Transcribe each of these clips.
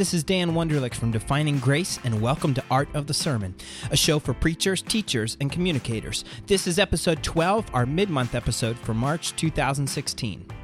this is Dan Wunderlich from Defining Grace, and welcome to Art of the Sermon, a show for preachers, teachers, and communicators. This is episode 12, our mid month episode for March 2016.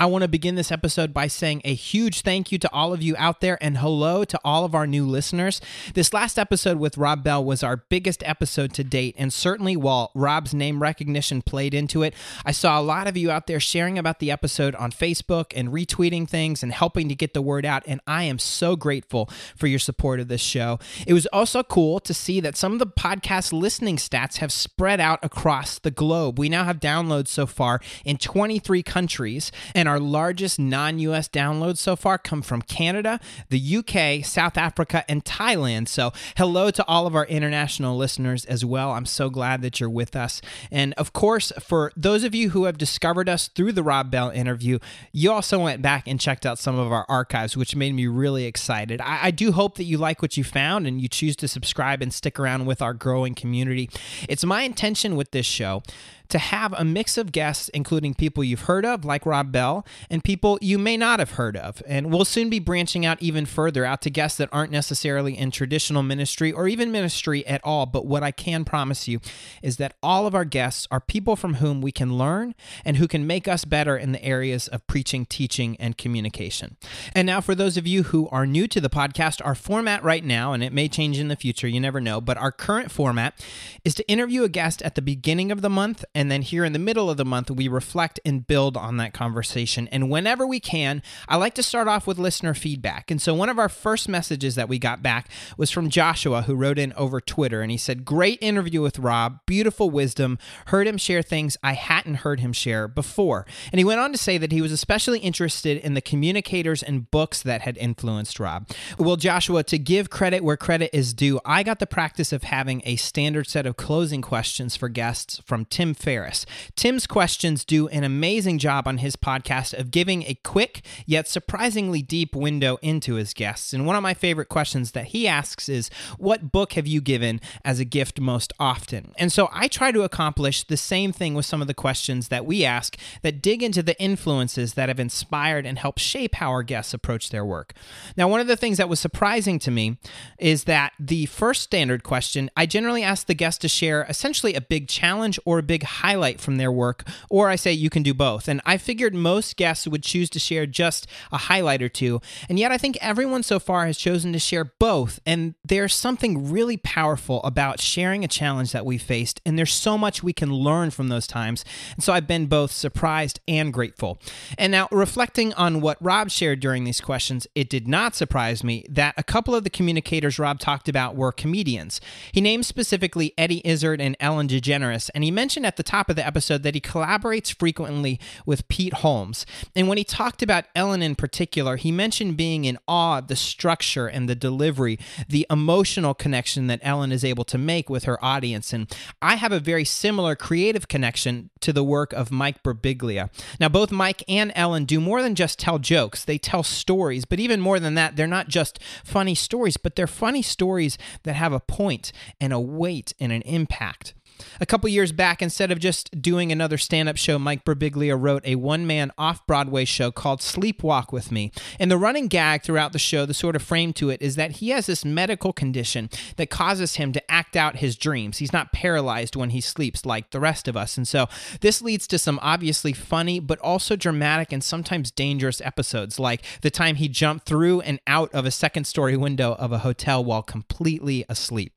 I want to begin this episode by saying a huge thank you to all of you out there and hello to all of our new listeners. This last episode with Rob Bell was our biggest episode to date, and certainly while Rob's name recognition played into it, I saw a lot of you out there sharing about the episode on Facebook and retweeting things and helping to get the word out, and I am so grateful for your support of this show. It was also cool to see that some of the podcast listening stats have spread out across the globe. We now have downloads so far in 23 countries, and and our largest non US downloads so far come from Canada, the UK, South Africa, and Thailand. So, hello to all of our international listeners as well. I'm so glad that you're with us. And of course, for those of you who have discovered us through the Rob Bell interview, you also went back and checked out some of our archives, which made me really excited. I, I do hope that you like what you found and you choose to subscribe and stick around with our growing community. It's my intention with this show to have a mix of guests, including people you've heard of, like Rob Bell, and people you may not have heard of. And we'll soon be branching out even further out to guests that aren't necessarily in traditional ministry or even ministry at all. But what I can promise you is that all of our guests are people from whom we can learn and who can make us better in the areas of preaching, teaching, and communication. And now, for those of you who are new to the podcast, our format right now, and it may change in the future, you never know, but our current format is to interview a guest at the beginning of the month and then here in the middle of the month, we reflect and build on that conversation. And whenever we can, I like to start off with listener feedback. And so one of our first messages that we got back was from Joshua, who wrote in over Twitter. And he said, Great interview with Rob, beautiful wisdom. Heard him share things I hadn't heard him share before. And he went on to say that he was especially interested in the communicators and books that had influenced Rob. Well, Joshua, to give credit where credit is due, I got the practice of having a standard set of closing questions for guests from Tim Ferriss. Tim's questions do an amazing job on his podcast of giving a quick yet surprisingly deep window into his guests. And one of my favorite questions that he asks is, What book have you given as a gift most often? And so I try to accomplish the same thing with some of the questions that we ask that dig into the influences that have inspired and helped shape how our guests approach their work. Now, one of the things that was surprising to me is that the first standard question, I generally ask the guest to share essentially a big challenge or a big highlight from their work, or I say you can do both. And I figured most guests would choose to share just a highlight or two, and yet I think everyone so far has chosen to share both. And there's something really powerful about sharing a challenge that we faced, and there's so much we can learn from those times. And so I've been both surprised and grateful. And now, reflecting on what Rob shared during these questions, it did not surprise me that a couple of the communicators Rob talked about were comedians. He named specifically Eddie Izzard and Ellen DeGeneres, and he mentioned at the top of the episode that he collaborates frequently with Pete Holmes. And when he talked about Ellen in particular, he mentioned being in awe of the structure and the delivery, the emotional connection that Ellen is able to make with her audience. And I have a very similar creative connection to the work of Mike Birbiglia. Now, both Mike and Ellen do more than just tell jokes, they tell stories. But even more than that, they're not just funny stories, but they're funny stories that have a point and a weight and an impact. A couple years back, instead of just doing another stand up show, Mike Birbiglia wrote a one man off Broadway show called Sleepwalk with Me. And the running gag throughout the show, the sort of frame to it, is that he has this medical condition that causes him to act out his dreams. He's not paralyzed when he sleeps like the rest of us. And so this leads to some obviously funny, but also dramatic and sometimes dangerous episodes, like the time he jumped through and out of a second story window of a hotel while completely asleep.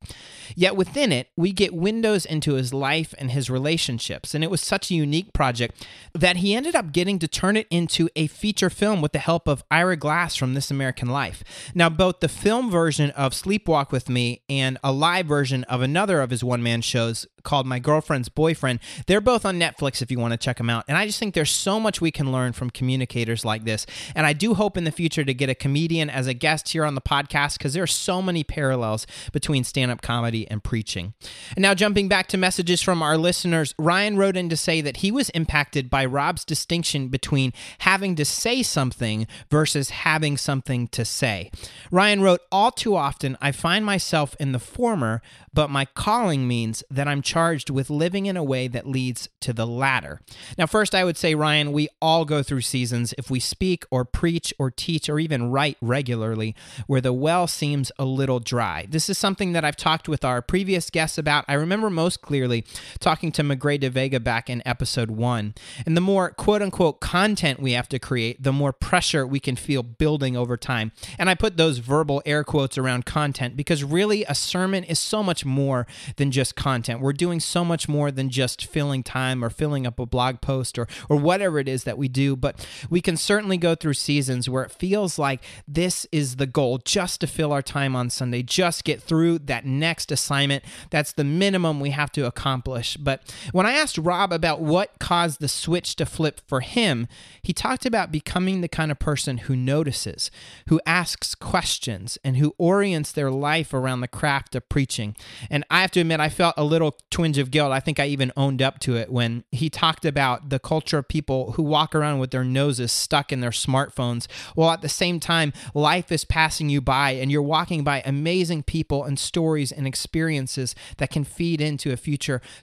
Yet within it, we get windows into his life and his relationships. And it was such a unique project that he ended up getting to turn it into a feature film with the help of Ira Glass from This American Life. Now, both the film version of Sleepwalk with Me and a live version of another of his one man shows called My Girlfriend's Boyfriend, they're both on Netflix if you want to check them out. And I just think there's so much we can learn from communicators like this. And I do hope in the future to get a comedian as a guest here on the podcast because there are so many parallels between stand up comedy and preaching. And now, jumping back to messages from our listeners. Ryan wrote in to say that he was impacted by Rob's distinction between having to say something versus having something to say. Ryan wrote, All too often, I find myself in the former, but my calling means that I'm charged with living in a way that leads to the latter. Now, first, I would say, Ryan, we all go through seasons if we speak or preach or teach or even write regularly where the well seems a little dry. This is something that I've talked with our previous guests about. I remember most clearly talking to Magrey de Vega back in episode one. And the more quote unquote content we have to create, the more pressure we can feel building over time. And I put those verbal air quotes around content because really a sermon is so much more than just content. We're doing so much more than just filling time or filling up a blog post or or whatever it is that we do, but we can certainly go through seasons where it feels like this is the goal just to fill our time on Sunday, just get through that next assignment. That's the minimum we have to accomplish. But when I asked Rob about what caused the switch to flip for him, he talked about becoming the kind of person who notices, who asks questions, and who orients their life around the craft of preaching. And I have to admit, I felt a little twinge of guilt. I think I even owned up to it when he talked about the culture of people who walk around with their noses stuck in their smartphones, while at the same time, life is passing you by and you're walking by amazing people and stories and experiences that can feed into a future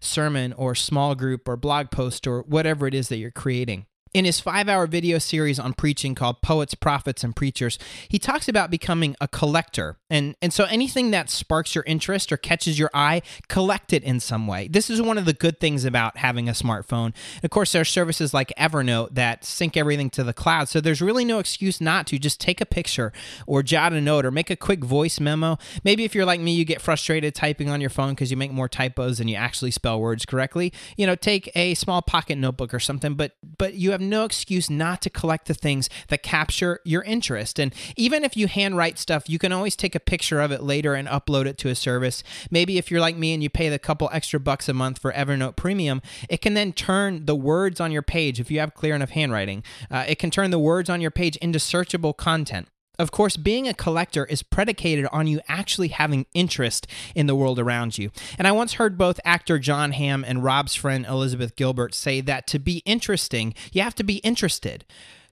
sermon or small group or blog post or whatever it is that you're creating. In his five hour video series on preaching called Poets, Prophets, and Preachers, he talks about becoming a collector. And, and so anything that sparks your interest or catches your eye, collect it in some way. This is one of the good things about having a smartphone. Of course, there are services like Evernote that sync everything to the cloud. So there's really no excuse not to just take a picture or jot a note or make a quick voice memo. Maybe if you're like me, you get frustrated typing on your phone because you make more typos than you actually spell words correctly. You know, take a small pocket notebook or something, but but you have no excuse not to collect the things that capture your interest. And even if you handwrite stuff, you can always take a picture of it later and upload it to a service. Maybe if you're like me and you pay the couple extra bucks a month for Evernote Premium, it can then turn the words on your page, if you have clear enough handwriting, uh, it can turn the words on your page into searchable content. Of course, being a collector is predicated on you actually having interest in the world around you. And I once heard both actor Jon Hamm and Rob's friend Elizabeth Gilbert say that to be interesting, you have to be interested.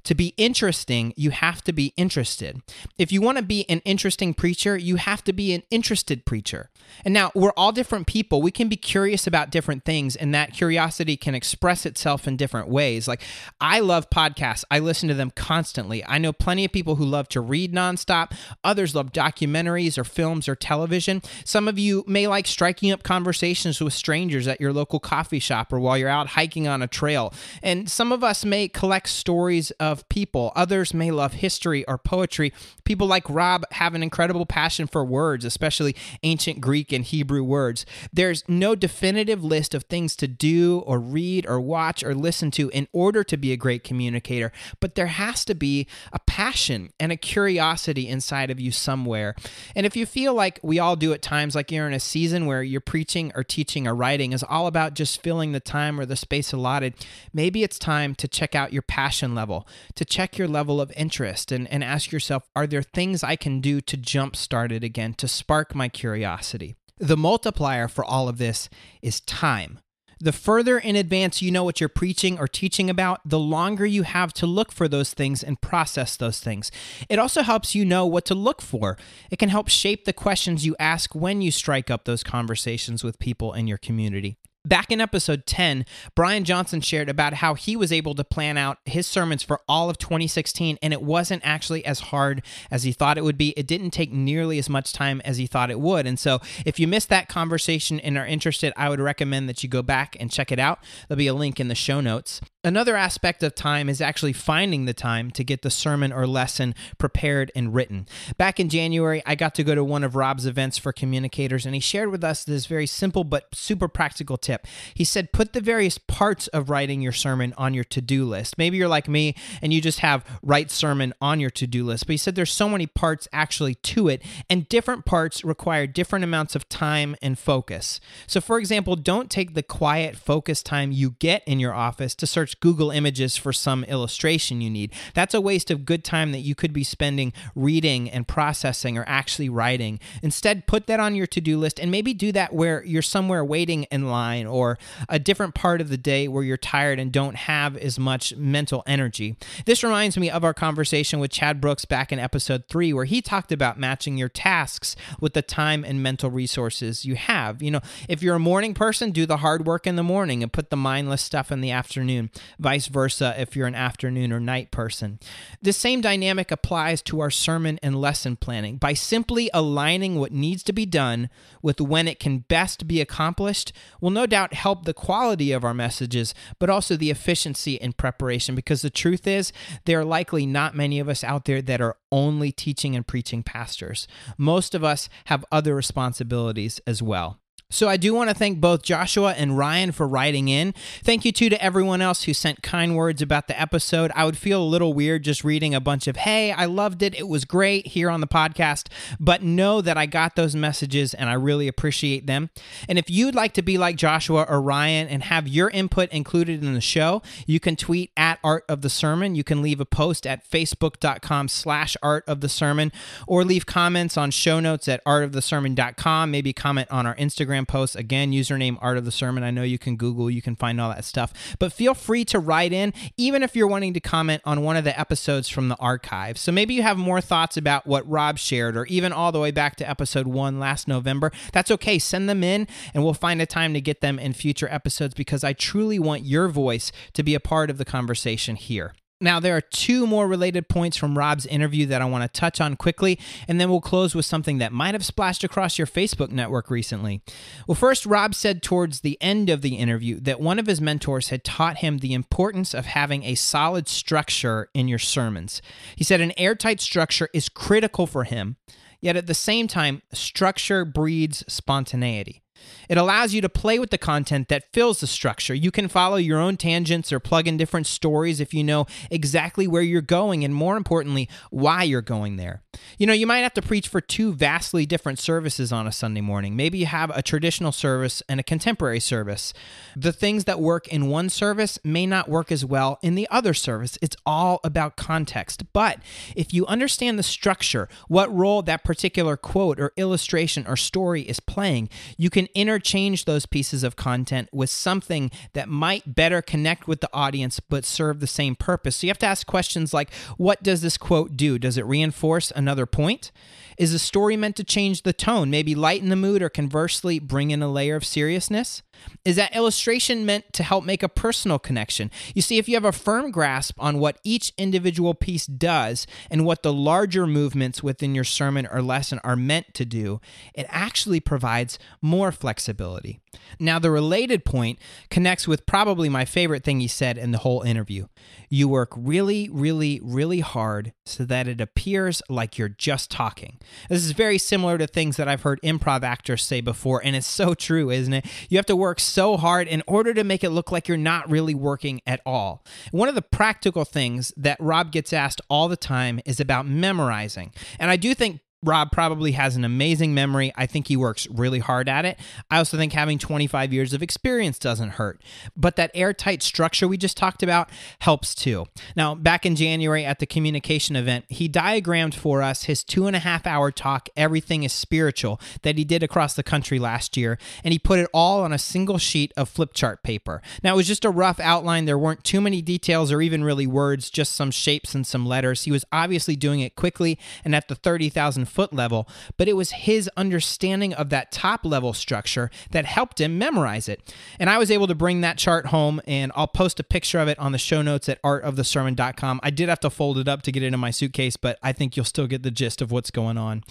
To be interesting, you have to be interested. If you want to be an interesting preacher, you have to be an interested preacher. And now we're all different people. We can be curious about different things, and that curiosity can express itself in different ways. Like, I love podcasts, I listen to them constantly. I know plenty of people who love to read nonstop, others love documentaries or films or television. Some of you may like striking up conversations with strangers at your local coffee shop or while you're out hiking on a trail. And some of us may collect stories of of people. Others may love history or poetry. People like Rob have an incredible passion for words, especially ancient Greek and Hebrew words. There's no definitive list of things to do or read or watch or listen to in order to be a great communicator, but there has to be a passion and a curiosity inside of you somewhere. And if you feel like we all do at times, like you're in a season where you're preaching or teaching or writing is all about just filling the time or the space allotted, maybe it's time to check out your passion level to check your level of interest and, and ask yourself are there things I can do to jumpstart it again, to spark my curiosity? The multiplier for all of this is time. The further in advance you know what you're preaching or teaching about, the longer you have to look for those things and process those things. It also helps you know what to look for. It can help shape the questions you ask when you strike up those conversations with people in your community. Back in episode 10, Brian Johnson shared about how he was able to plan out his sermons for all of 2016, and it wasn't actually as hard as he thought it would be. It didn't take nearly as much time as he thought it would. And so, if you missed that conversation and are interested, I would recommend that you go back and check it out. There'll be a link in the show notes. Another aspect of time is actually finding the time to get the sermon or lesson prepared and written. Back in January, I got to go to one of Rob's events for communicators, and he shared with us this very simple but super practical tip. He said, Put the various parts of writing your sermon on your to do list. Maybe you're like me and you just have write sermon on your to do list, but he said there's so many parts actually to it, and different parts require different amounts of time and focus. So, for example, don't take the quiet focus time you get in your office to search Google Images for some illustration you need. That's a waste of good time that you could be spending reading and processing or actually writing. Instead, put that on your to do list and maybe do that where you're somewhere waiting in line or a different part of the day where you're tired and don't have as much mental energy. This reminds me of our conversation with Chad Brooks back in episode three, where he talked about matching your tasks with the time and mental resources you have. You know, if you're a morning person, do the hard work in the morning and put the mindless stuff in the afternoon. Vice versa, if you're an afternoon or night person. The same dynamic applies to our sermon and lesson planning. By simply aligning what needs to be done with when it can best be accomplished, will no doubt help the quality of our messages, but also the efficiency and preparation. Because the truth is, there are likely not many of us out there that are only teaching and preaching pastors. Most of us have other responsibilities as well. So I do want to thank both Joshua and Ryan for writing in. Thank you too to everyone else who sent kind words about the episode. I would feel a little weird just reading a bunch of, hey, I loved it. It was great here on the podcast. But know that I got those messages and I really appreciate them. And if you'd like to be like Joshua or Ryan and have your input included in the show, you can tweet at Art of the Sermon. You can leave a post at facebook.com slash Art of the Sermon or leave comments on show notes at artofthesermon.com. Maybe comment on our Instagram Instagram posts. Again, username Art of the Sermon. I know you can Google, you can find all that stuff. But feel free to write in, even if you're wanting to comment on one of the episodes from the archive. So maybe you have more thoughts about what Rob shared, or even all the way back to episode one last November. That's okay. Send them in, and we'll find a time to get them in future episodes because I truly want your voice to be a part of the conversation here. Now, there are two more related points from Rob's interview that I want to touch on quickly, and then we'll close with something that might have splashed across your Facebook network recently. Well, first, Rob said towards the end of the interview that one of his mentors had taught him the importance of having a solid structure in your sermons. He said an airtight structure is critical for him, yet at the same time, structure breeds spontaneity. It allows you to play with the content that fills the structure. You can follow your own tangents or plug in different stories if you know exactly where you're going and, more importantly, why you're going there. You know, you might have to preach for two vastly different services on a Sunday morning. Maybe you have a traditional service and a contemporary service. The things that work in one service may not work as well in the other service. It's all about context. But if you understand the structure, what role that particular quote or illustration or story is playing, you can interchange those pieces of content with something that might better connect with the audience but serve the same purpose. So you have to ask questions like what does this quote do? Does it reinforce another point? Is the story meant to change the tone, maybe lighten the mood, or conversely bring in a layer of seriousness? Is that illustration meant to help make a personal connection? You see, if you have a firm grasp on what each individual piece does and what the larger movements within your sermon or lesson are meant to do, it actually provides more flexibility. Now, the related point connects with probably my favorite thing he said in the whole interview. You work really, really, really hard so that it appears like you're just talking. This is very similar to things that I've heard improv actors say before, and it's so true, isn't it? You have to work so hard in order to make it look like you're not really working at all. One of the practical things that Rob gets asked all the time is about memorizing. And I do think Rob probably has an amazing memory. I think he works really hard at it. I also think having 25 years of experience doesn't hurt. But that airtight structure we just talked about helps too. Now, back in January at the communication event, he diagrammed for us his two and a half hour talk, Everything is Spiritual, that he did across the country last year. And he put it all on a single sheet of flip chart paper. Now, it was just a rough outline. There weren't too many details or even really words, just some shapes and some letters. He was obviously doing it quickly and at the 30,000 foot level, but it was his understanding of that top level structure that helped him memorize it. And I was able to bring that chart home, and I'll post a picture of it on the show notes at artofthesermon.com. I did have to fold it up to get it in my suitcase, but I think you'll still get the gist of what's going on.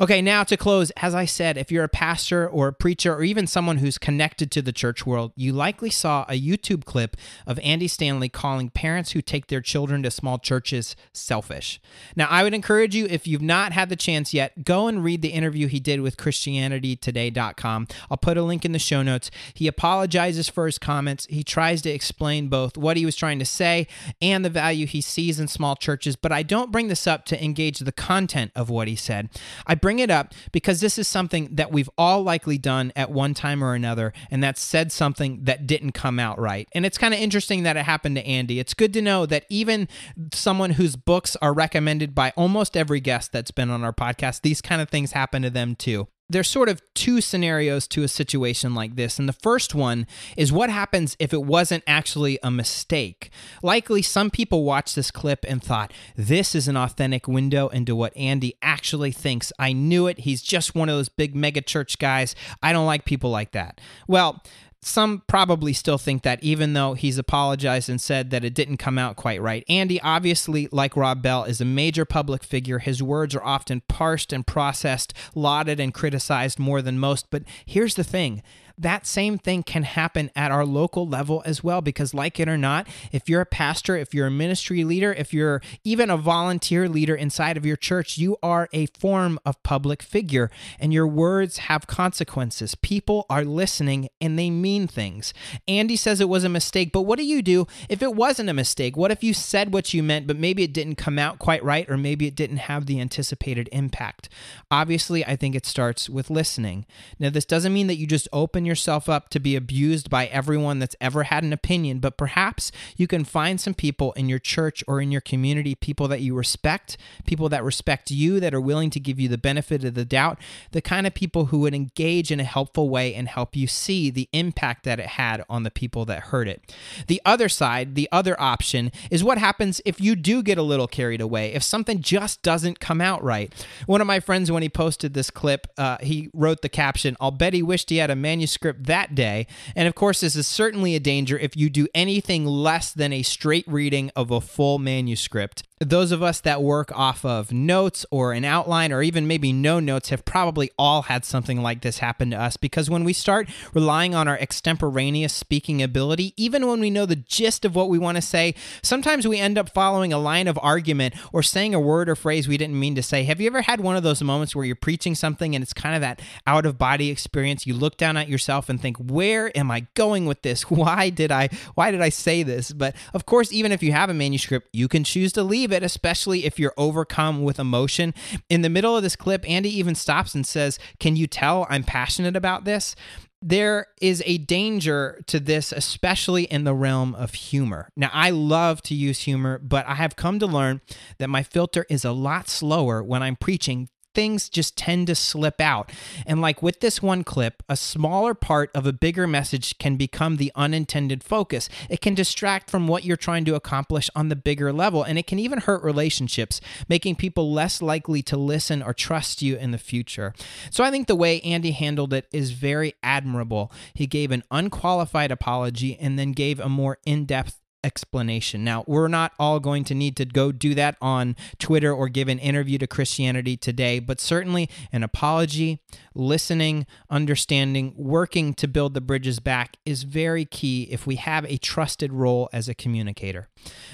Okay, now to close, as I said, if you're a pastor or a preacher or even someone who's connected to the church world, you likely saw a YouTube clip of Andy Stanley calling parents who take their children to small churches selfish. Now, I would encourage you, if you've not had the chance yet, go and read the interview he did with ChristianityToday.com. I'll put a link in the show notes. He apologizes for his comments. He tries to explain both what he was trying to say and the value he sees in small churches, but I don't bring this up to engage the content of what he said. I bring it up because this is something that we've all likely done at one time or another, and that said something that didn't come out right. And it's kind of interesting that it happened to Andy. It's good to know that even someone whose books are recommended by almost every guest that's been on our podcast, these kind of things happen to them too there's sort of two scenarios to a situation like this. And the first one is what happens if it wasn't actually a mistake? Likely, some people watched this clip and thought, this is an authentic window into what Andy actually thinks. I knew it. He's just one of those big mega church guys. I don't like people like that. Well, some probably still think that even though he's apologized and said that it didn't come out quite right. Andy, obviously, like Rob Bell, is a major public figure. His words are often parsed and processed, lauded and criticized more than most. But here's the thing that same thing can happen at our local level as well. Because, like it or not, if you're a pastor, if you're a ministry leader, if you're even a volunteer leader inside of your church, you are a form of public figure and your words have consequences. People are listening and they mean things. Andy says it was a mistake, but what do you do if it wasn't a mistake? What if you said what you meant, but maybe it didn't come out quite right, or maybe it didn't have the anticipated impact? Obviously, I think it starts with listening. Now, this doesn't mean that you just open your yourself up to be abused by everyone that's ever had an opinion, but perhaps you can find some people in your church or in your community, people that you respect, people that respect you, that are willing to give you the benefit of the doubt, the kind of people who would engage in a helpful way and help you see the impact that it had on the people that heard it. The other side, the other option, is what happens if you do get a little carried away, if something just doesn't come out right. One of my friends, when he posted this clip, uh, he wrote the caption, I'll bet he wished he had a manuscript manuscript that day. And of course, this is certainly a danger if you do anything less than a straight reading of a full manuscript those of us that work off of notes or an outline or even maybe no notes have probably all had something like this happen to us because when we start relying on our extemporaneous speaking ability, even when we know the gist of what we want to say, sometimes we end up following a line of argument or saying a word or phrase we didn't mean to say. Have you ever had one of those moments where you're preaching something and it's kind of that out of body experience? You look down at yourself and think, "Where am I going with this? Why did I why did I say this?" But of course, even if you have a manuscript, you can choose to leave it, especially if you're overcome with emotion. In the middle of this clip, Andy even stops and says, Can you tell I'm passionate about this? there is a danger to this, especially in the realm of humor. Now, I love to use humor, but I have come to learn that my filter is a lot slower when I'm preaching things just tend to slip out. And like with this one clip, a smaller part of a bigger message can become the unintended focus. It can distract from what you're trying to accomplish on the bigger level, and it can even hurt relationships, making people less likely to listen or trust you in the future. So I think the way Andy handled it is very admirable. He gave an unqualified apology and then gave a more in depth explanation. Now, we're not all going to need to go do that on Twitter or give an interview to Christianity today, but certainly an apology, listening, understanding, working to build the bridges back is very key if we have a trusted role as a communicator.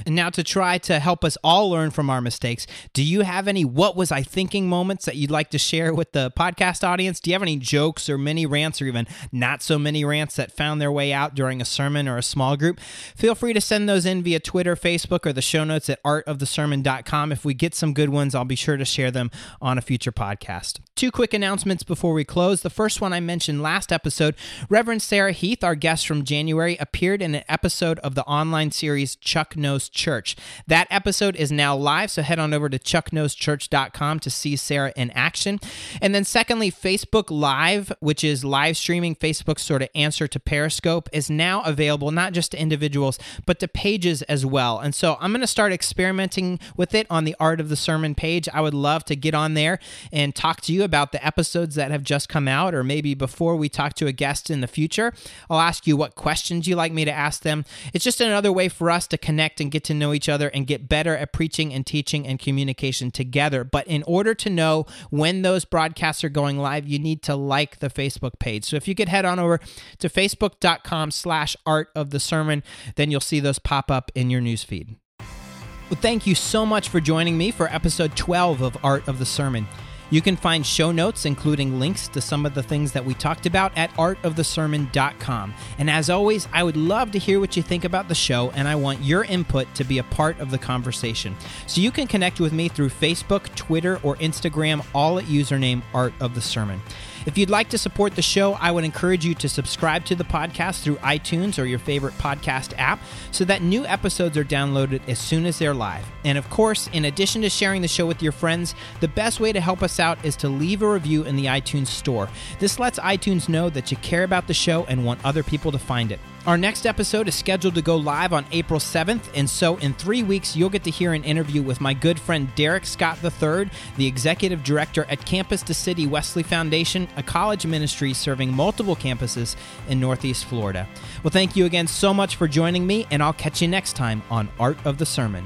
And now, to try to help us all learn from our mistakes, do you have any what was I thinking moments that you'd like to share with the podcast audience? Do you have any jokes or mini rants or even not so many rants that found their way out during a sermon or a small group? Feel free to send send those in via Twitter, Facebook, or the show notes at artofthesermon.com. If we get some good ones, I'll be sure to share them on a future podcast. Two quick announcements before we close. The first one I mentioned last episode Reverend Sarah Heath, our guest from January, appeared in an episode of the online series Chuck Knows Church. That episode is now live, so head on over to chuckknowschurch.com to see Sarah in action. And then, secondly, Facebook Live, which is live streaming Facebook's sort of answer to Periscope, is now available not just to individuals, but to pages as well. And so I'm going to start experimenting with it on the Art of the Sermon page. I would love to get on there and talk to you about the episodes that have just come out, or maybe before we talk to a guest in the future. I'll ask you what questions you like me to ask them. It's just another way for us to connect and get to know each other and get better at preaching and teaching and communication together. But in order to know when those broadcasts are going live, you need to like the Facebook page. So if you could head on over to facebook.com slash art of the sermon, then you'll see those pop up in your newsfeed. Well, thank you so much for joining me for episode 12 of Art of the Sermon. You can find show notes, including links to some of the things that we talked about, at artofthesermon.com. And as always, I would love to hear what you think about the show, and I want your input to be a part of the conversation. So you can connect with me through Facebook, Twitter, or Instagram, all at username Art of the Sermon. If you'd like to support the show, I would encourage you to subscribe to the podcast through iTunes or your favorite podcast app so that new episodes are downloaded as soon as they're live. And of course, in addition to sharing the show with your friends, the best way to help us out is to leave a review in the iTunes store. This lets iTunes know that you care about the show and want other people to find it. Our next episode is scheduled to go live on April 7th, and so in three weeks, you'll get to hear an interview with my good friend Derek Scott III, the executive director at Campus to City Wesley Foundation, a college ministry serving multiple campuses in Northeast Florida. Well, thank you again so much for joining me, and I'll catch you next time on Art of the Sermon.